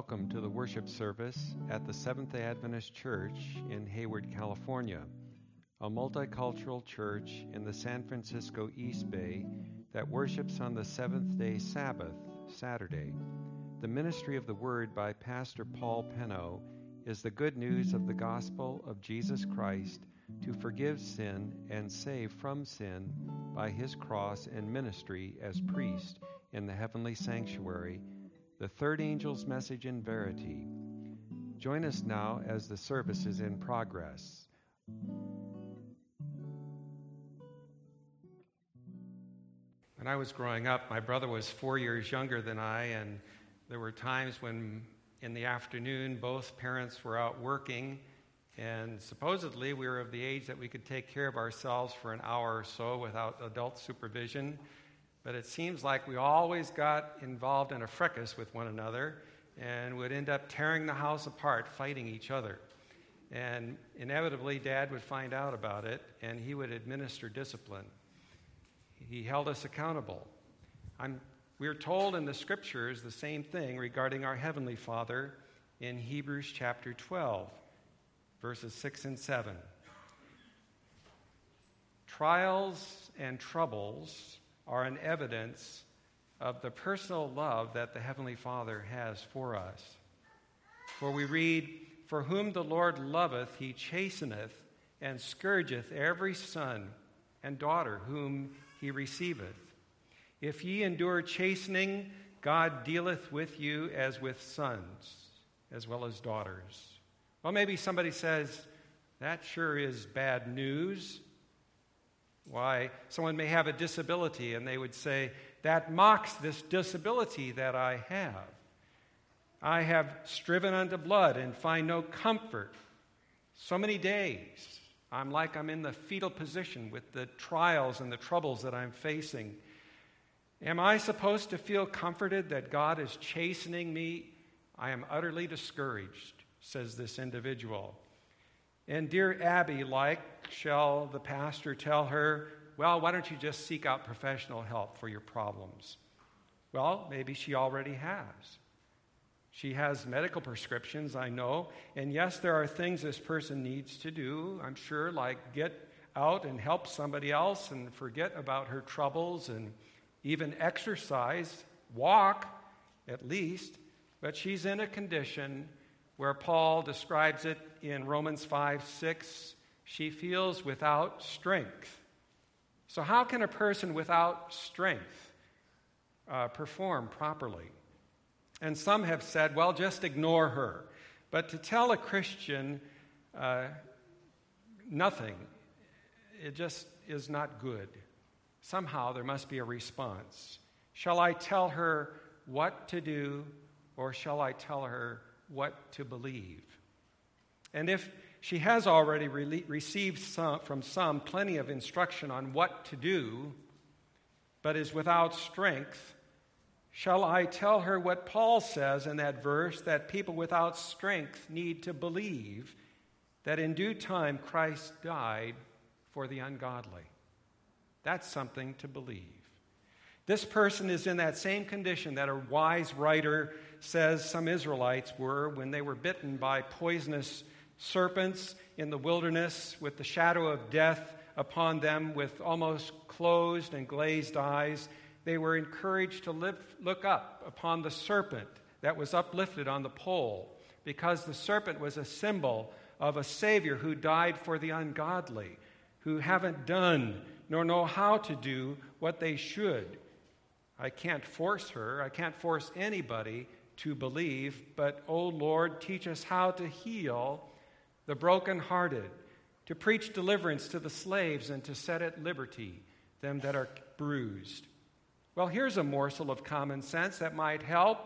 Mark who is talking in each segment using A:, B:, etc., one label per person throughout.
A: welcome to the worship service at the Seventh day Adventist Church in Hayward, California, a multicultural church in the San Francisco East Bay that worships on the seventh day Sabbath, Saturday. The ministry of the Word by Pastor Paul Penno is the good news of the gospel of Jesus Christ to forgive sin and save from sin by his cross and ministry as priest in the heavenly sanctuary the third angel's message in verity. Join us now as the service is in progress. When I was growing up, my brother was four years younger than I, and there were times when in the afternoon both parents were out working, and supposedly we were of the age that we could take care of ourselves for an hour or so without adult supervision but it seems like we always got involved in a fracas with one another and would end up tearing the house apart, fighting each other. And inevitably, Dad would find out about it and he would administer discipline. He held us accountable. I'm, we're told in the scriptures the same thing regarding our Heavenly Father in Hebrews chapter 12, verses 6 and 7. Trials and troubles are an evidence of the personal love that the Heavenly Father has for us. For we read, For whom the Lord loveth, he chasteneth and scourgeth every son and daughter whom he receiveth. If ye endure chastening, God dealeth with you as with sons, as well as daughters. Well, maybe somebody says, That sure is bad news. Why, someone may have a disability and they would say, That mocks this disability that I have. I have striven unto blood and find no comfort. So many days, I'm like I'm in the fetal position with the trials and the troubles that I'm facing. Am I supposed to feel comforted that God is chastening me? I am utterly discouraged, says this individual. And dear Abby, like, shall the pastor tell her, well, why don't you just seek out professional help for your problems? Well, maybe she already has. She has medical prescriptions, I know. And yes, there are things this person needs to do, I'm sure, like get out and help somebody else and forget about her troubles and even exercise, walk at least. But she's in a condition where Paul describes it in Romans 5 6. She feels without strength. So, how can a person without strength uh, perform properly? And some have said, well, just ignore her. But to tell a Christian uh, nothing, it just is not good. Somehow there must be a response. Shall I tell her what to do, or shall I tell her what to believe. And if she has already re- received some, from some plenty of instruction on what to do, but is without strength, shall I tell her what Paul says in that verse that people without strength need to believe that in due time Christ died for the ungodly? That's something to believe. This person is in that same condition that a wise writer says some Israelites were when they were bitten by poisonous serpents in the wilderness with the shadow of death upon them, with almost closed and glazed eyes. They were encouraged to live, look up upon the serpent that was uplifted on the pole, because the serpent was a symbol of a Savior who died for the ungodly, who haven't done nor know how to do what they should. I can't force her, I can't force anybody to believe, but, oh Lord, teach us how to heal the brokenhearted, to preach deliverance to the slaves, and to set at liberty them that are bruised. Well, here's a morsel of common sense that might help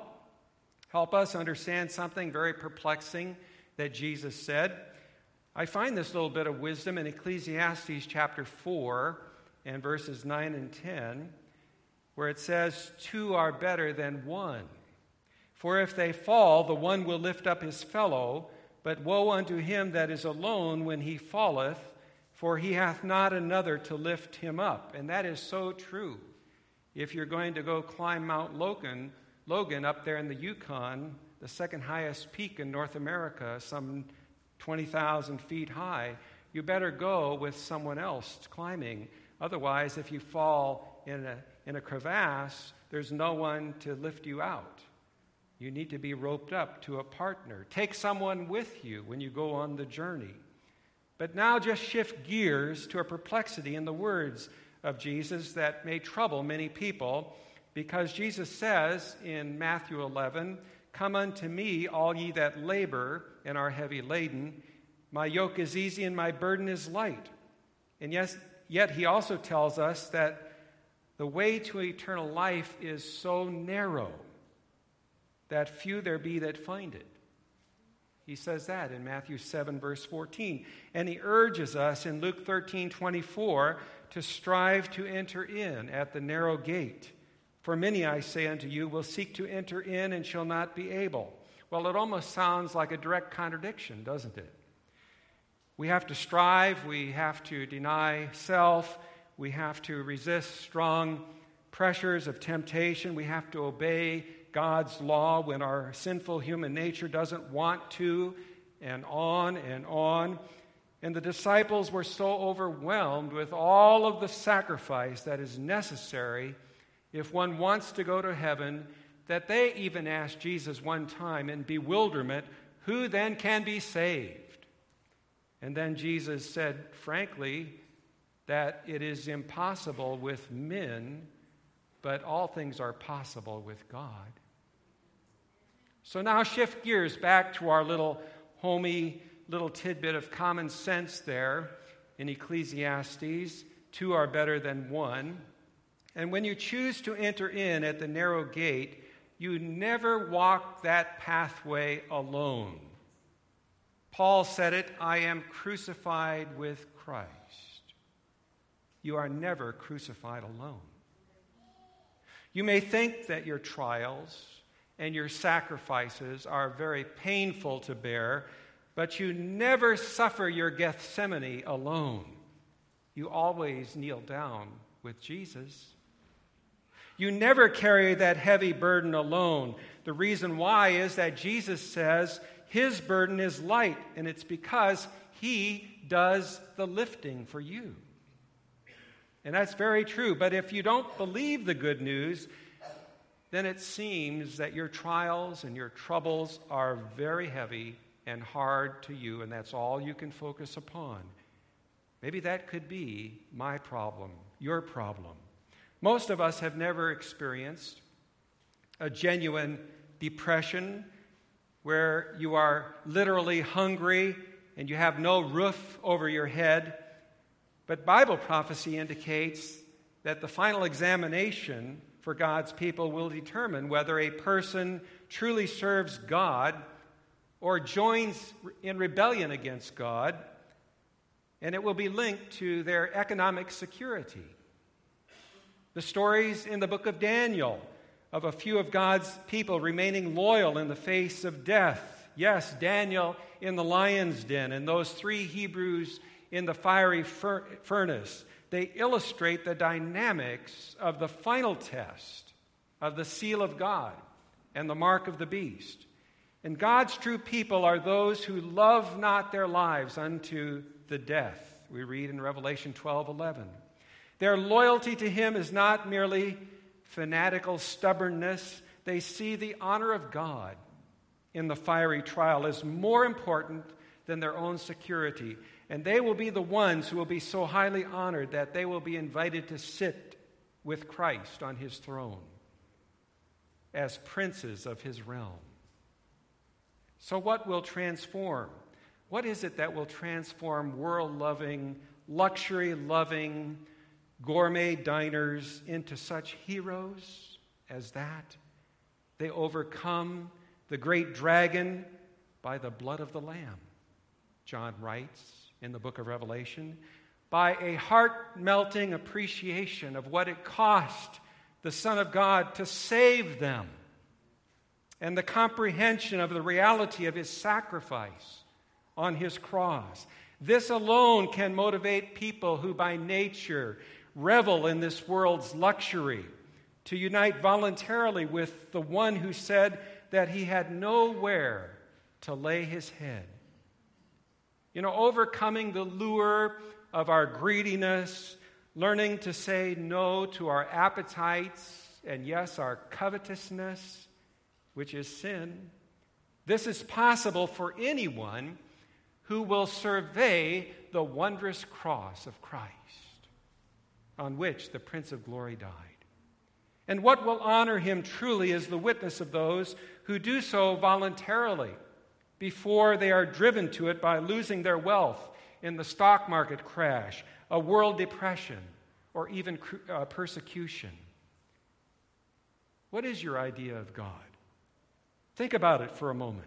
A: help us understand something very perplexing that Jesus said. I find this little bit of wisdom in Ecclesiastes chapter 4 and verses 9 and 10, where it says, Two are better than one for if they fall, the one will lift up his fellow, but woe unto him that is alone when he falleth, for he hath not another to lift him up. And that is so true. If you're going to go climb Mount Logan, Logan up there in the Yukon, the second highest peak in North America, some 20,000 feet high, you better go with someone else climbing. Otherwise, if you fall in a, in a crevasse, there's no one to lift you out. You need to be roped up to a partner. Take someone with you when you go on the journey. But now just shift gears to a perplexity in the words of Jesus that may trouble many people because Jesus says in Matthew 11, Come unto me, all ye that labor and are heavy laden. My yoke is easy and my burden is light. And yes, yet he also tells us that the way to eternal life is so narrow that few there be that find it. He says that in Matthew 7, verse 14. And he urges us in Luke 13, 24 to strive to enter in at the narrow gate. For many, I say unto you, will seek to enter in and shall not be able. Well, it almost sounds like a direct contradiction, doesn't it? We have to strive, we have to deny self, we have to resist strong pressures of temptation, we have to obey God's law when our sinful human nature doesn't want to, and on and on. And the disciples were so overwhelmed with all of the sacrifice that is necessary if one wants to go to heaven that they even asked Jesus one time in bewilderment, Who then can be saved? And then Jesus said, frankly, that it is impossible with men, but all things are possible with God. So now shift gears back to our little homey little tidbit of common sense there in Ecclesiastes. Two are better than one. And when you choose to enter in at the narrow gate, you never walk that pathway alone. Paul said it I am crucified with Christ. You are never crucified alone. You may think that your trials, and your sacrifices are very painful to bear, but you never suffer your Gethsemane alone. You always kneel down with Jesus. You never carry that heavy burden alone. The reason why is that Jesus says his burden is light, and it's because he does the lifting for you. And that's very true. But if you don't believe the good news, then it seems that your trials and your troubles are very heavy and hard to you, and that's all you can focus upon. Maybe that could be my problem, your problem. Most of us have never experienced a genuine depression where you are literally hungry and you have no roof over your head. But Bible prophecy indicates that the final examination for God's people will determine whether a person truly serves God or joins in rebellion against God, and it will be linked to their economic security. The stories in the book of Daniel of a few of God's people remaining loyal in the face of death. Yes, Daniel in the lion's den, and those three Hebrews in the fiery fur- furnace they illustrate the dynamics of the final test of the seal of God and the mark of the beast. And God's true people are those who love not their lives unto the death. We read in Revelation 12 11. Their loyalty to Him is not merely fanatical stubbornness, they see the honor of God in the fiery trial as more important than their own security. And they will be the ones who will be so highly honored that they will be invited to sit with Christ on his throne as princes of his realm. So, what will transform? What is it that will transform world loving, luxury loving, gourmet diners into such heroes as that? They overcome the great dragon by the blood of the Lamb, John writes in the book of Revelation by a heart melting appreciation of what it cost the Son of God to save them and the comprehension of the reality of his sacrifice on his cross. This alone can motivate people who by nature revel in this world's luxury to unite voluntarily with the one who said, that he had nowhere to lay his head. You know, overcoming the lure of our greediness, learning to say no to our appetites, and yes, our covetousness, which is sin. This is possible for anyone who will survey the wondrous cross of Christ on which the Prince of Glory died. And what will honor him truly is the witness of those who do so voluntarily before they are driven to it by losing their wealth in the stock market crash, a world depression, or even uh, persecution. What is your idea of God? Think about it for a moment.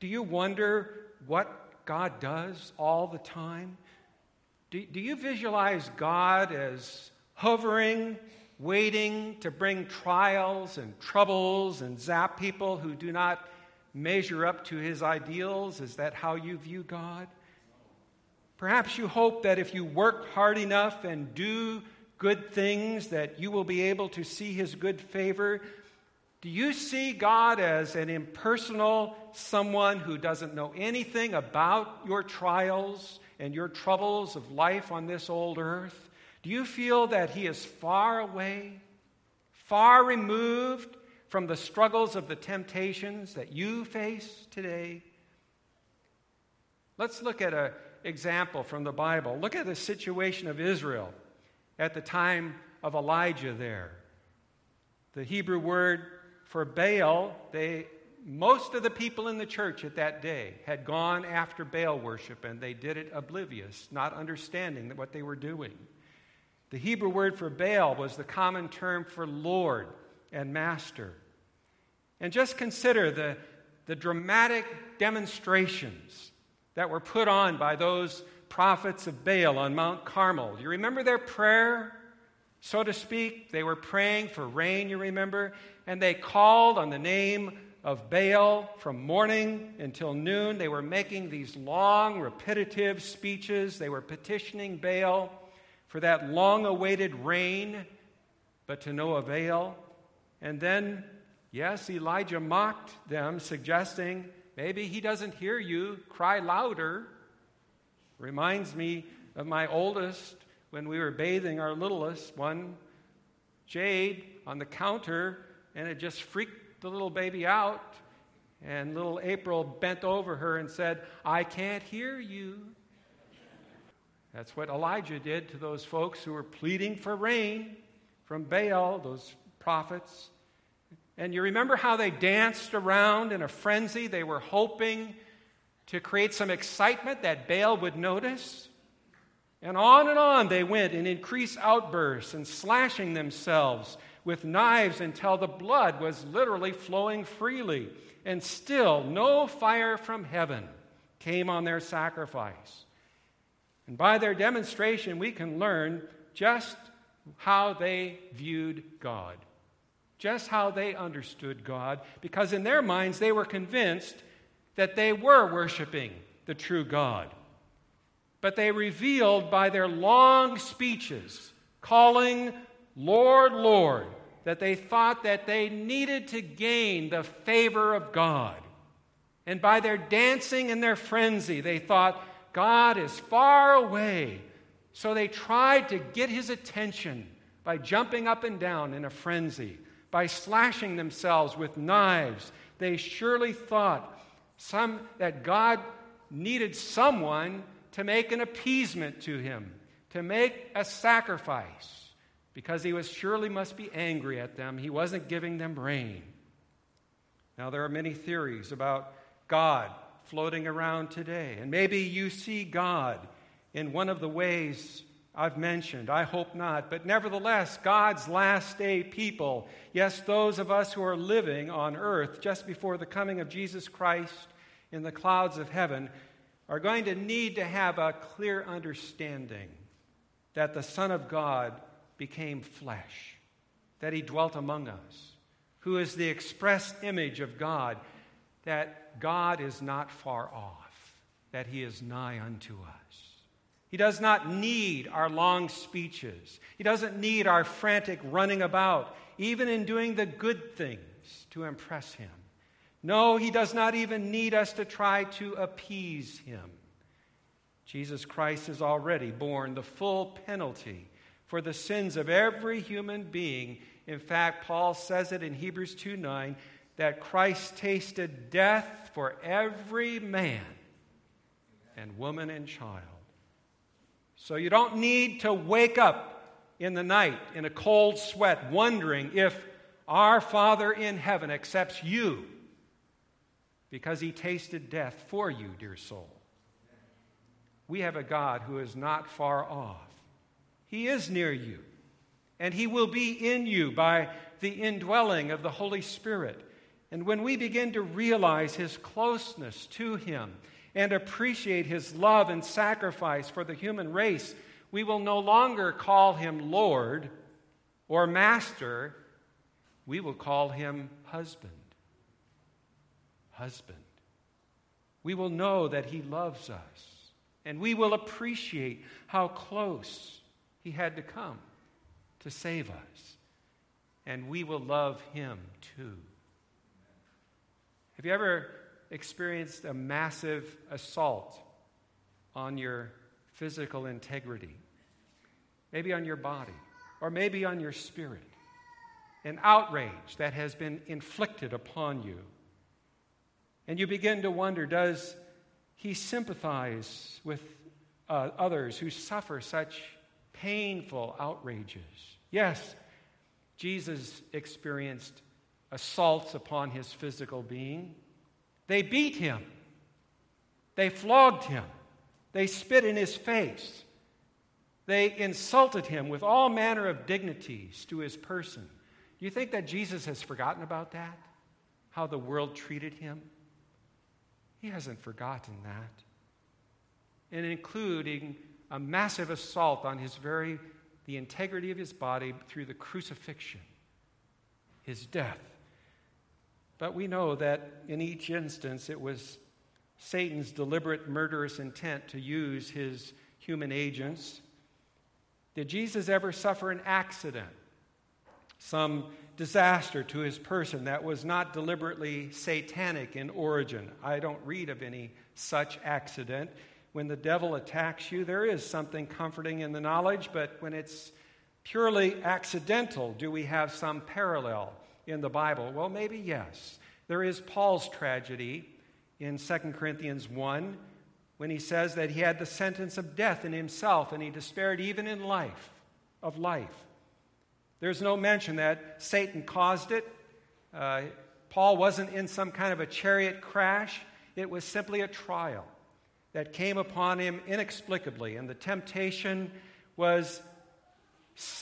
A: Do you wonder what God does all the time? Do, do you visualize God as hovering, waiting to bring trials and troubles and zap people who do not measure up to his ideals? Is that how you view God? Perhaps you hope that if you work hard enough and do good things that you will be able to see his good favor. Do you see God as an impersonal someone who doesn't know anything about your trials and your troubles of life on this old earth? Do you feel that He is far away, far removed from the struggles of the temptations that you face today? Let's look at an example from the Bible. Look at the situation of Israel at the time of Elijah there. The Hebrew word for Baal, they most of the people in the church at that day had gone after Baal worship and they did it oblivious, not understanding what they were doing. The Hebrew word for Baal was the common term for Lord and Master. And just consider the, the dramatic demonstrations that were put on by those prophets of Baal on Mount Carmel. You remember their prayer? So to speak, they were praying for rain, you remember? And they called on the name of Baal from morning until noon. They were making these long, repetitive speeches. They were petitioning Baal for that long awaited rain, but to no avail. And then, yes, Elijah mocked them, suggesting, maybe he doesn't hear you, cry louder. Reminds me of my oldest when we were bathing our littlest, one, Jade, on the counter, and it just freaked the little baby out, and little April bent over her and said, I can't hear you. That's what Elijah did to those folks who were pleading for rain from Baal, those prophets. And you remember how they danced around in a frenzy? They were hoping to create some excitement that Baal would notice. And on and on they went in increased outbursts and slashing themselves with knives until the blood was literally flowing freely. And still, no fire from heaven came on their sacrifice. And by their demonstration, we can learn just how they viewed God, just how they understood God, because in their minds they were convinced that they were worshiping the true God. But they revealed by their long speeches, calling Lord, Lord, that they thought that they needed to gain the favor of God. And by their dancing and their frenzy, they thought, God is far away. So they tried to get his attention by jumping up and down in a frenzy, by slashing themselves with knives. They surely thought some, that God needed someone to make an appeasement to him, to make a sacrifice because he was surely must be angry at them. He wasn't giving them rain. Now, there are many theories about God floating around today, and maybe you see God in one of the ways I've mentioned. I hope not. But nevertheless, God's last day people, yes, those of us who are living on earth just before the coming of Jesus Christ in the clouds of heaven, are going to need to have a clear understanding that the Son of God became flesh, that he dwelt among us, who is the express image of God, that God is not far off, that he is nigh unto us. He does not need our long speeches. He doesn't need our frantic running about, even in doing the good things. to impress him. No, he does not even need us to try to appease him. Jesus Christ has already borne the full penalty for the sins of every human being. In fact, Paul says it in Hebrews 2 9 that Christ tasted death for every man and woman and child. So you don't need to wake up in the night in a cold sweat wondering if our Father in heaven accepts you because he tasted death for you, dear soul. We have a God who is not far off. He is near you, and he will be in you by the indwelling of the Holy Spirit. And when we begin to realize his closeness to him and appreciate his love and sacrifice for the human race, we will no longer call him Lord or Master. We will call him husband husband. We will know that he loves us, and we will appreciate how close he had to come to save us, and we will love him too. Have you ever experienced a massive assault on your physical integrity? Maybe on your body, or maybe on your spirit. An outrage that has been inflicted upon you and you begin to wonder does he sympathize with uh, others who suffer such painful outrages? Yes, Jesus experienced assaults upon his physical being. They beat him, they flogged him, they spit in his face, they insulted him with all manner of dignities to his person. You think that Jesus has forgotten about that? How the world treated him? He hasn't forgotten that. And including a massive assault on his very the integrity of his body through the crucifixion, his death. But we know that in each instance it was Satan's deliberate murderous intent to use his human agents. Did Jesus ever suffer an accident? Some disaster to his person that was not deliberately satanic in origin. I don't read of any such accident. When the devil attacks you, there is something comforting in the knowledge, but when it's purely accidental, do we have some parallel in the Bible? Well, maybe yes. There is Paul's tragedy in 2 Corinthians 1 when he says that he had the sentence of death in himself and he despaired even in life, of life. There's no mention that Satan caused it. Uh, Paul wasn't in some kind of a chariot crash, it was simply a trial that came upon him inexplicably, and the temptation was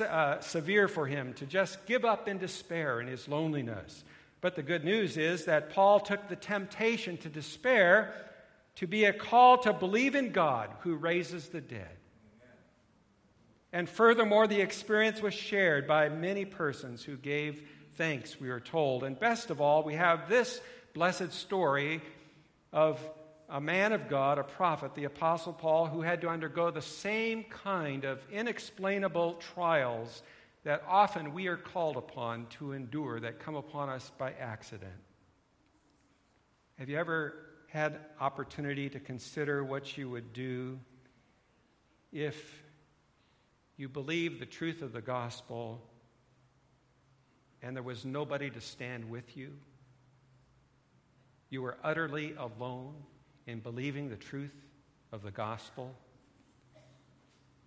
A: uh, severe for him to just give up in despair in his loneliness. But the good news is that Paul took the temptation to despair to be a call to believe in God who raises the dead. And furthermore, the experience was shared by many persons who gave thanks, we are told. And best of all, we have this blessed story of a man of God, a prophet, the Apostle Paul, who had to undergo the same kind of inexplainable trials that often we are called upon to endure that come upon us by accident. Have you ever had opportunity to consider what you would do if you believed the truth of the gospel and there was nobody to stand with you. You were utterly alone in believing the truth of the gospel.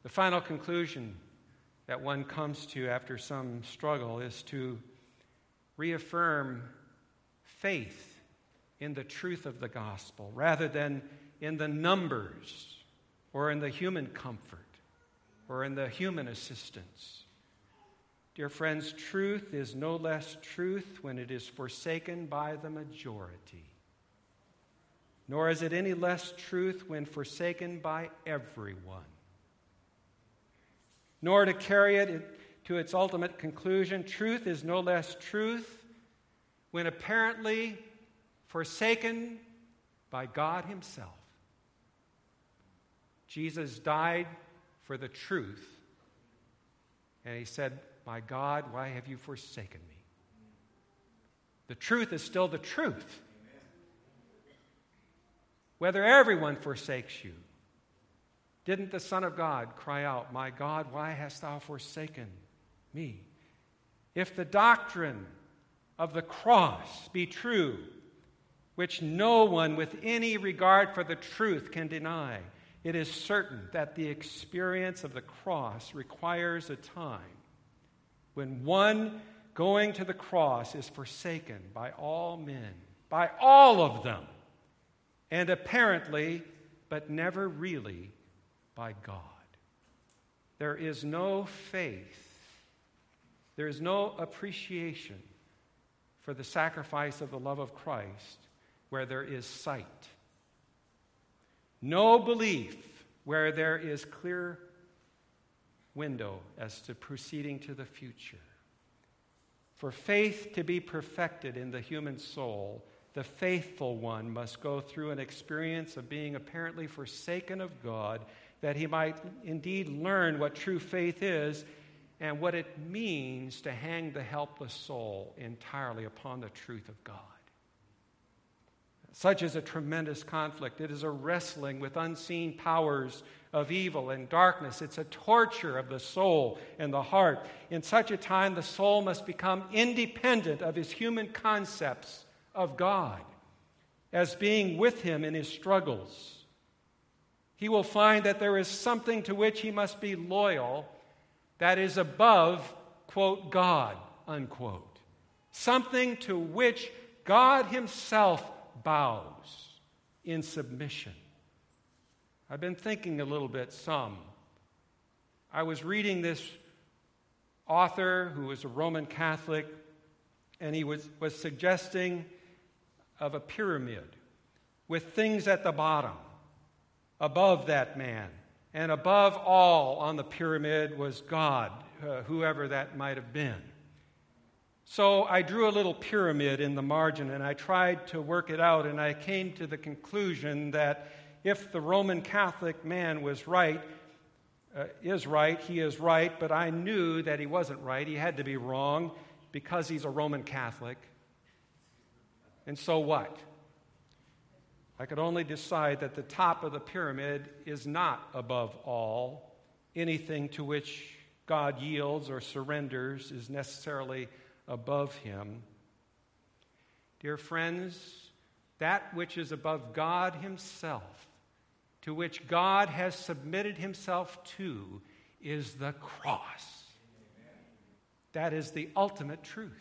A: The final conclusion that one comes to after some struggle is to reaffirm faith in the truth of the gospel rather than in the numbers or in the human comfort or in the human assistance. Dear friends, truth is no less truth when it is forsaken by the majority, nor is it any less truth when forsaken by everyone. Nor to carry it to its ultimate conclusion, truth is no less truth when apparently forsaken by God Himself. Jesus died for the truth. And he said, My God, why have you forsaken me? The truth is still the truth. Whether everyone forsakes you, didn't the Son of God cry out, My God, why hast thou forsaken me? If the doctrine of the cross be true, which no one with any regard for the truth can deny, it is certain that the experience of the cross requires a time when one going to the cross is forsaken by all men, by all of them, and apparently, but never really, by God. There is no faith, there is no appreciation for the sacrifice of the love of Christ where there is sight. No belief where there is clear window as to proceeding to the future. For faith to be perfected in the human soul, the faithful one must go through an experience of being apparently forsaken of God, that he might indeed learn what true faith is and what it means to hang the helpless soul entirely upon the truth of God. Such is a tremendous conflict. It is a wrestling with unseen powers of evil and darkness. It's a torture of the soul and the heart. In such a time, the soul must become independent of his human concepts of God as being with him in his struggles. He will find that there is something to which he must be loyal that is above, quote, God, unquote. Something to which God Himself bows in submission. I've been thinking a little bit, some. I was reading this author who was a Roman Catholic, and he was, was suggesting of a pyramid with things at the bottom above that man and above all on the pyramid was God, uh, whoever that might have been. So I drew a little pyramid in the margin and I tried to work it out, and I came to the conclusion that if the Roman Catholic man was right, uh, is right, he is right, but I knew that he wasn't right. He had to be wrong because he's a Roman Catholic. And so what? I could only decide that the top of the pyramid is not above all. Anything to which God yields or surrenders is necessarily above him. Dear friends, that which is above God Himself, to which God has submitted Himself to, is the cross. That is the ultimate truth.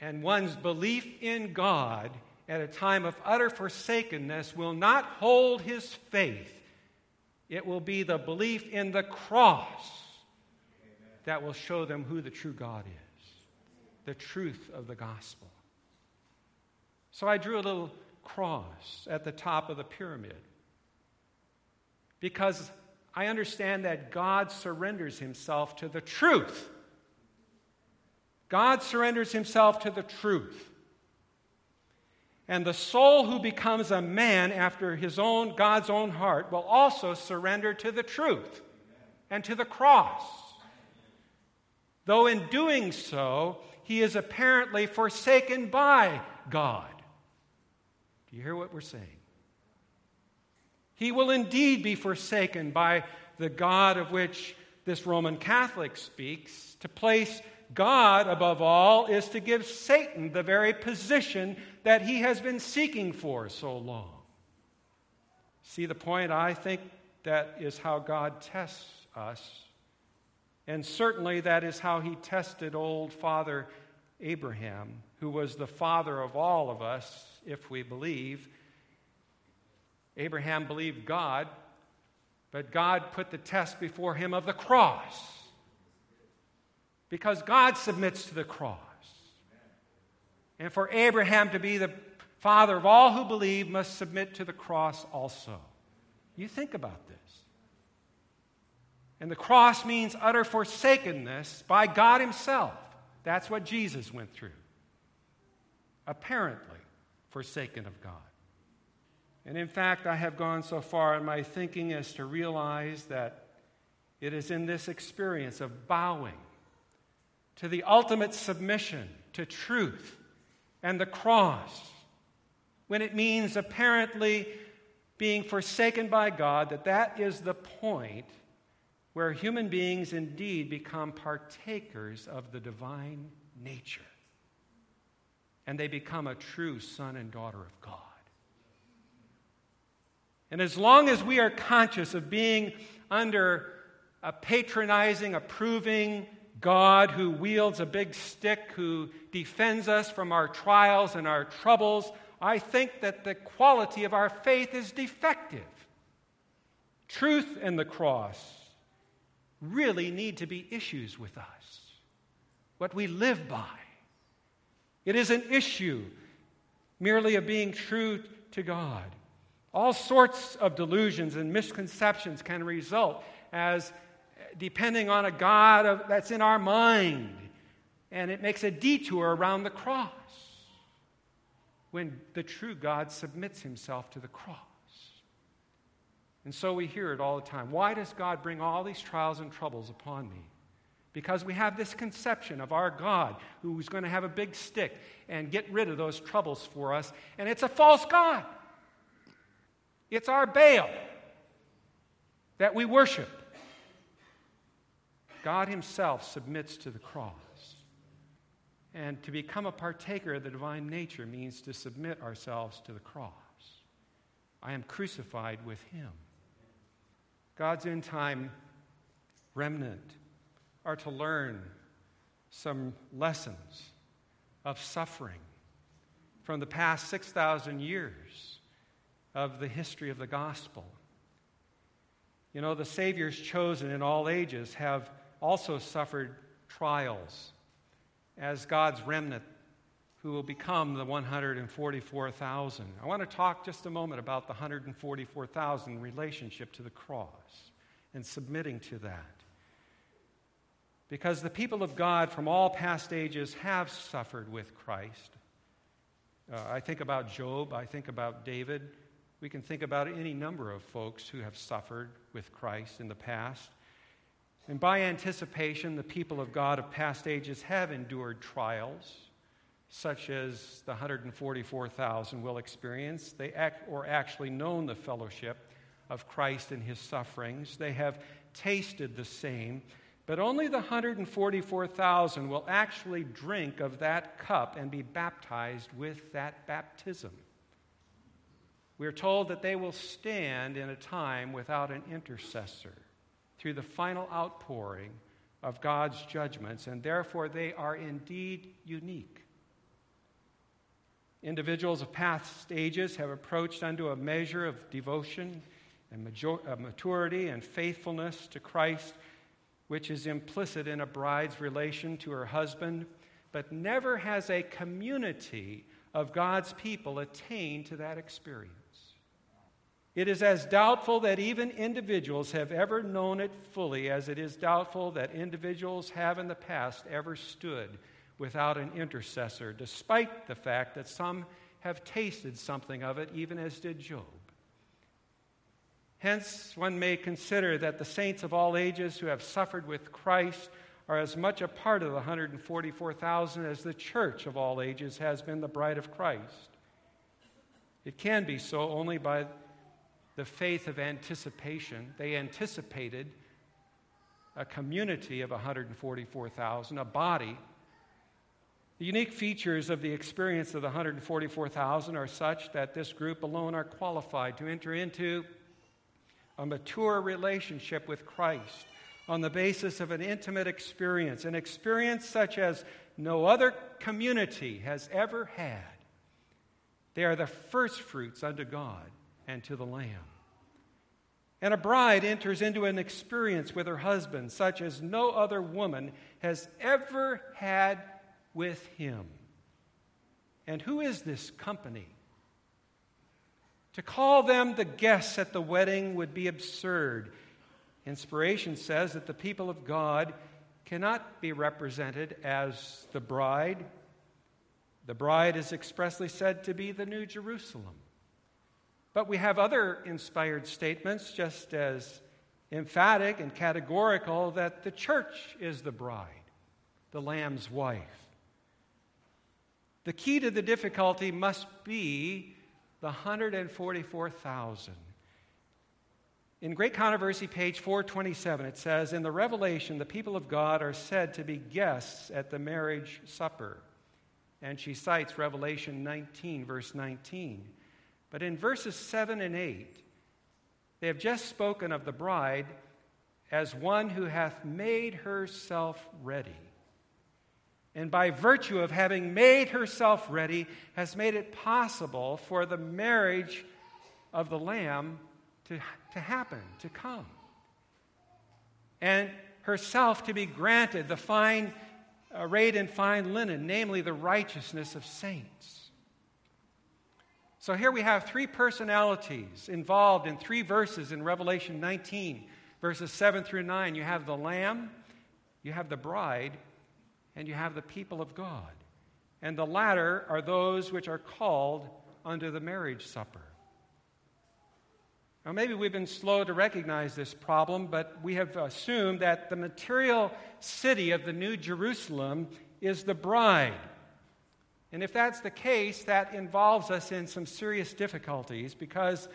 A: And one's belief in God at a time of utter forsakenness will not hold his faith. It will be the belief in the cross that will show them who the true God is, the truth of the gospel. So I drew a little cross at the top of the pyramid because I understand that God surrenders himself to the truth God surrenders himself to the truth. And the soul who becomes a man after his own God's own heart will also surrender to the truth and to the cross. Though in doing so, he is apparently forsaken by God. Do you hear what we're saying? He will indeed be forsaken by the God of which this Roman Catholic speaks to place God, above all, is to give Satan the very position that he has been seeking for so long. See the point? I think that is how God tests us. And certainly that is how he tested old Father Abraham, who was the father of all of us, if we believe. Abraham believed God, but God put the test before him of the cross because God submits to the cross. And for Abraham to be the father of all who believe must submit to the cross also. You think about this. And the cross means utter forsakenness by God Himself. That's what Jesus went through. Apparently, forsaken of God. And in fact, I have gone so far in my thinking as to realize that it is in this experience of bowing to the ultimate submission to truth and the cross, when it means apparently being forsaken by God, that that is the point where human beings indeed become partakers of the divine nature. And they become a true son and daughter of God. And as long as we are conscious of being under a patronizing, approving God who wields a big stick, who defends us from our trials and our troubles, I think that the quality of our faith is defective. Truth and the cross really need to be issues with us, what we live by. It is an issue merely of being true to God. All sorts of delusions and misconceptions can result as depending on a God of, that's in our mind, and it makes a detour around the cross when the true God submits himself to the cross. And so we hear it all the time. Why does God bring all these trials and troubles upon me? Because we have this conception of our God who's going to have a big stick and get rid of those troubles for us, and it's a false God. It's our Baal that we worship. God Himself submits to the cross. And to become a partaker of the divine nature means to submit ourselves to the cross. I am crucified with Him. God's end time remnant are to learn some lessons of suffering from the past 6,000 years of the history of the gospel. You know, the Saviors chosen in all ages have also suffered trials as God's remnant who will become the 144,000. I want to talk just a moment about the 144,000 relationship to the cross and submitting to that. Because the people of God from all past ages have suffered with Christ. Uh, I think about Job, I think about David. We can think about any number of folks who have suffered with Christ in the past. And by anticipation, the people of God of past ages have endured trials, such as the 144,000 will experience. They act, or actually known the fellowship of Christ and his sufferings. They have tasted the same, but only the 144,000 will actually drink of that cup and be baptized with that baptism. We are told that they will stand in a time without an intercessor through the final outpouring of God's judgments, and therefore they are indeed unique. Individuals of past ages have approached unto a measure of devotion and uh, maturity and faithfulness to Christ, which is implicit in a bride's relation to her husband, but never has a community of God's people attained to that experience. It is as doubtful that even individuals have ever known it fully as it is doubtful that individuals have in the past ever stood without an intercessor, despite the fact that some have tasted something of it, even as did Job. Hence, one may consider that the saints of all ages who have suffered with Christ are as much a part of the 144,000 as the church of all ages has been the bride of Christ. It can be so only by the faith of anticipation. They anticipated a community of 144,000, a body. The unique features of the experience of the 144,000 are such that this group alone are qualified to enter into a mature relationship with Christ on the basis of an intimate experience, an experience such as no other community has ever had. They are the first fruits unto God and to the Lamb. And a bride enters into an experience with her husband such as no other woman has ever had with him. And who is this company? To call them the guests at the wedding would be absurd. Inspiration says that the people of God cannot be represented as the bride. The bride is expressly said to be the New Jerusalem. But we have other inspired statements, just as emphatic and categorical, that the church is the bride. the Lamb's wife. The key to the difficulty must be the 144,000. In Great Controversy, page 427, it says In the Revelation, the people of God are said to be guests at the marriage supper. And she cites Revelation 19, verse 19. But in verses 7 and 8, they have just spoken of the bride as one who hath made herself ready. And by virtue of having made herself ready, has made it possible for the marriage of the Lamb to, to happen, to come. And herself to be granted the fine, uh, arrayed in fine linen, namely the righteousness of saints. So here we have three personalities involved in three verses in Revelation 19, verses 7 through 9. You have the Lamb, you have the bride, and you have the people of God. And the latter are those which are called under the marriage supper. Now, maybe we've been slow to recognize this problem, but we have assumed that the material city of the New Jerusalem is the bride. And if that's the case, that involves us in some serious difficulties because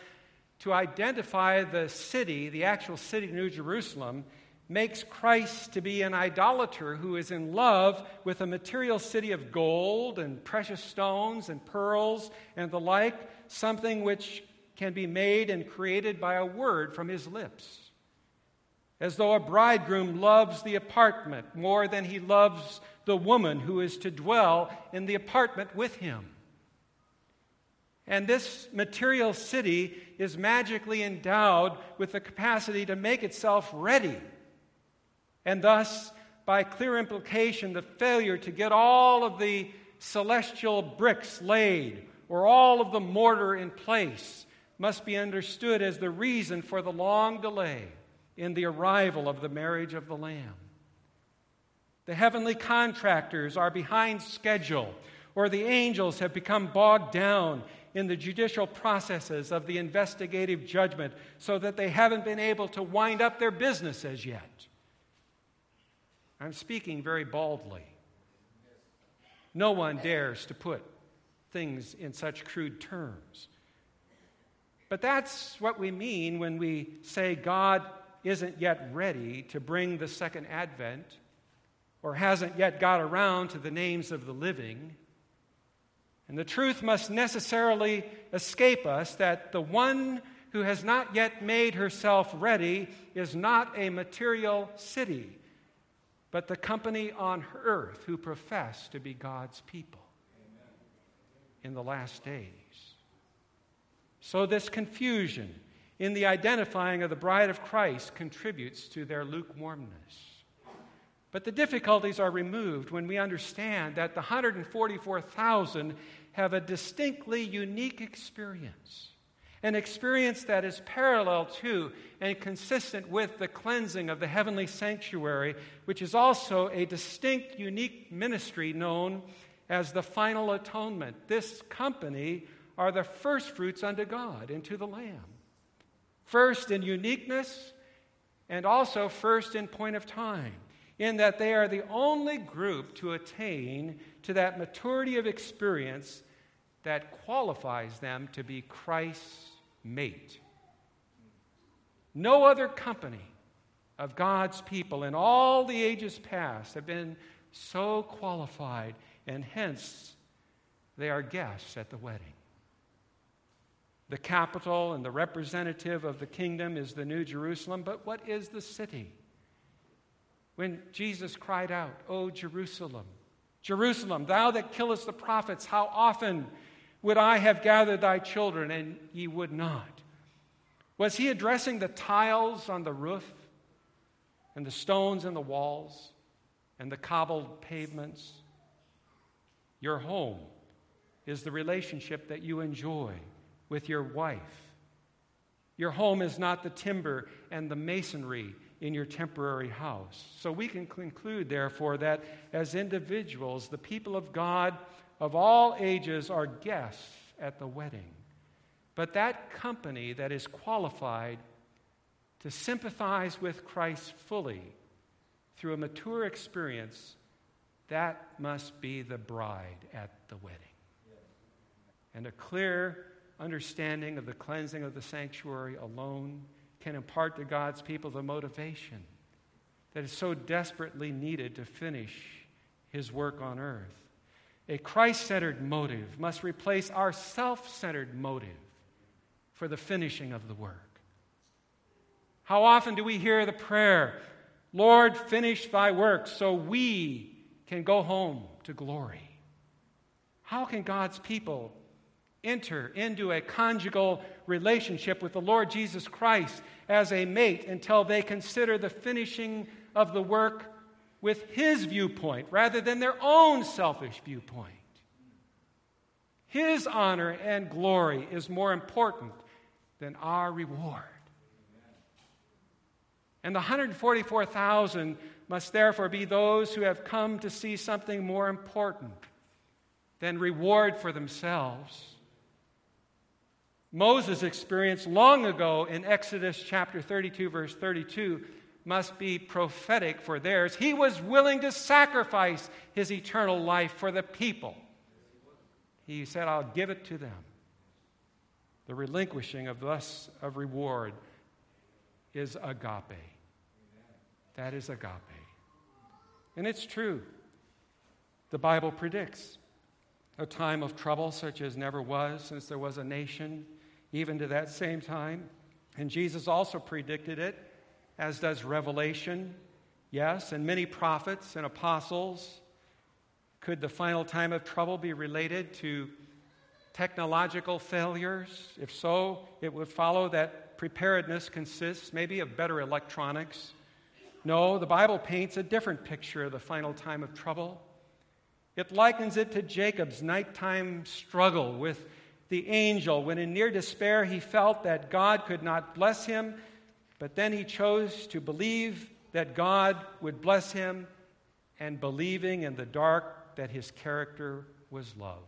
A: to identify the city, the actual city of New Jerusalem, makes Christ to be an idolater who is in love with a material city of gold and precious stones and pearls and the like, something which can be made and created by a word from his lips. As though a bridegroom loves the apartment more than he loves the woman who is to dwell in the apartment with him. And this material city is magically endowed with the capacity to make itself ready. And thus, by clear implication, the failure to get all of the celestial bricks laid or all of the mortar in place must be understood as the reason for the long delay in the arrival of the marriage of the Lamb. The heavenly contractors are behind schedule, or the angels have become bogged down in the judicial processes of the investigative judgment so that they haven't been able to wind up their business as yet. I'm speaking very baldly. No one dares to put things in such crude terms. But that's what we mean when we say God isn't yet ready to bring the second advent or hasn't yet got around to the names of the living. And the truth must necessarily escape us that the one who has not yet made herself ready is not a material city, but the company on earth who profess to be God's people in the last days. So, this confusion in the identifying of the bride of Christ contributes to their lukewarmness. But the difficulties are removed when we understand that the 144,000 have a distinctly unique experience. An experience that is parallel to and consistent with the cleansing of the heavenly sanctuary, which is also a distinct, unique ministry known as the final atonement. This company are the first fruits unto God and to the Lamb. First in uniqueness, and also first in point of time in that they are the only group to attain to that maturity of experience that qualifies them to be Christ's mate. No other company of God's people in all the ages past have been so qualified, and hence they are guests at the wedding. The capital and the representative of the kingdom is the New Jerusalem, but what is the city? When Jesus cried out, O Jerusalem, Jerusalem, thou that killest the prophets, how often would I have gathered thy children, and ye would not? Was he addressing the tiles on the roof, and the stones in the walls, and the cobbled pavements? Your home is the relationship that you enjoy with your wife. Your home is not the timber and the masonry in your temporary house. So we can conclude, therefore, that as individuals, the people of God of all ages are guests at the wedding. But that company that is qualified to sympathize with Christ fully through a mature experience that must be the bride at the wedding. And a clear understanding of the cleansing of the sanctuary alone can impart to God's people the motivation that is so desperately needed to finish his work on earth. A Christ centered motive must replace our self centered motive for the finishing of the work. How often do we hear the prayer, Lord, finish thy work so we can go home to glory? How can God's people enter into a conjugal relationship with the Lord Jesus Christ as a mate until they consider the finishing of the work with his viewpoint rather than their own selfish viewpoint. His honor and glory is more important than our reward. And the 144,000 must therefore be those who have come to see something more important than reward for themselves Moses' experience long ago in Exodus chapter 32, verse 32, must be prophetic for theirs. He was willing to sacrifice his eternal life for the people. He said, I'll give it to them. The relinquishing of thus of reward is agape. That is agape. And it's true. The Bible predicts a time of trouble such as never was since there was a nation even to that same time. And Jesus also predicted it, as does Revelation, yes, and many prophets and apostles. Could the final time of trouble be related to technological failures? If so, it would follow that preparedness consists maybe of better electronics. No, the Bible paints a different picture of the final time of trouble. It likens it to Jacob's nighttime struggle with the angel when, in near despair, he felt that God could not bless him, but then he chose to believe that God would bless him, and believing in the dark that his character was love.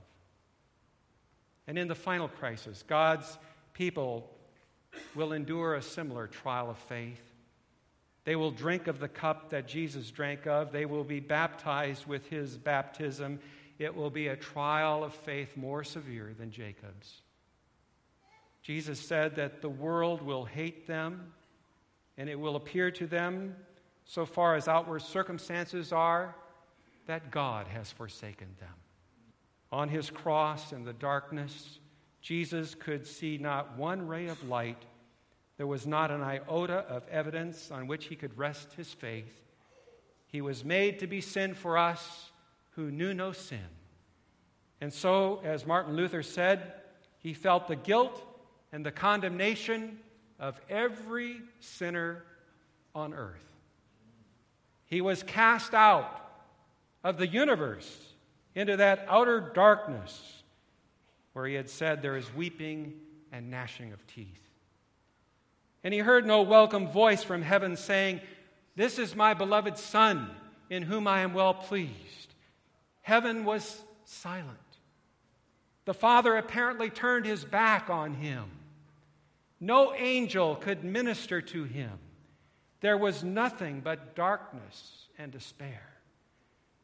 A: And in the final crisis, God's people will endure a similar trial of faith. They will drink of the cup that Jesus drank of. They will be baptized with his baptism it will be a trial of faith more severe than Jacob's. Jesus said that the world will hate them, and it will appear to them, so far as outward circumstances are, that God has forsaken them. On his cross in the darkness, Jesus could see not one ray of light. There was not an iota of evidence on which he could rest his faith. He was made to be sin for us who knew no sin. And so, as Martin Luther said, he felt the guilt and the condemnation of every sinner on earth. He was cast out of the universe into that outer darkness where he had said, There is weeping and gnashing of teeth. And he heard no welcome voice from heaven saying, This is my beloved Son, in whom I am well pleased. Heaven was silent. The Father apparently turned his back on him. No angel could minister to him. There was nothing but darkness and despair.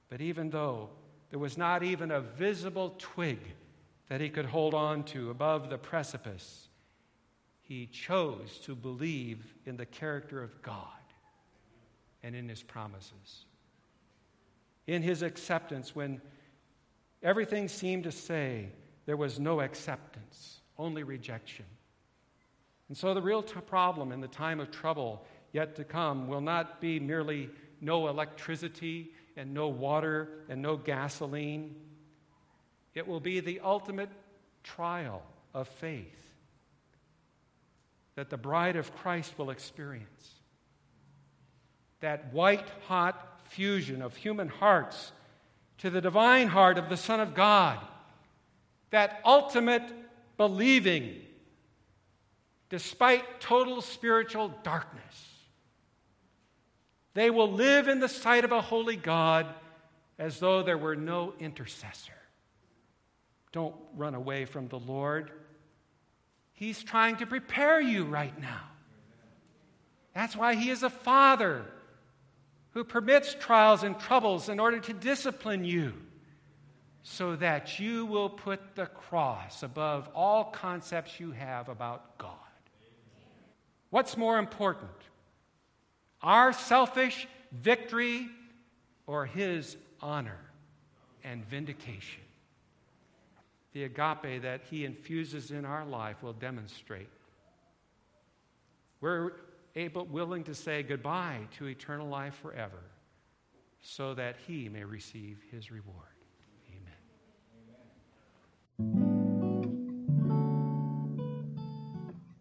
A: But even though there was not even a visible twig that he could hold on to above the precipice, he chose to believe in the character of God and in his promises. In his acceptance, when everything seemed to say there was no acceptance, only rejection. And so the real t- problem in the time of trouble yet to come will not be merely no electricity and no water and no gasoline. It will be the ultimate trial of faith that the bride of Christ will experience. That white hot fusion of human hearts to the divine heart of the Son of God that ultimate believing despite total spiritual darkness. They will live in the sight of a holy God as though there were no intercessor. Don't run away from the Lord. He's trying to prepare you right now. That's why He is a Father who permits trials and troubles in order to discipline you so that you will put the cross above all concepts you have about God. What's more important? Our selfish victory or his honor and vindication? The agape that he infuses in our life will demonstrate. We're able, willing to say goodbye to eternal life forever so that he may receive his reward. Amen.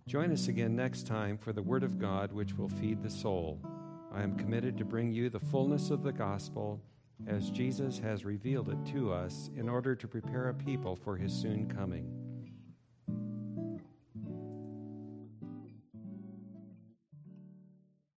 A: Join us again next time for the Word of God, which will feed the soul. I am committed to bring you the fullness of the gospel as Jesus has revealed it to us in order to prepare a people for his soon coming.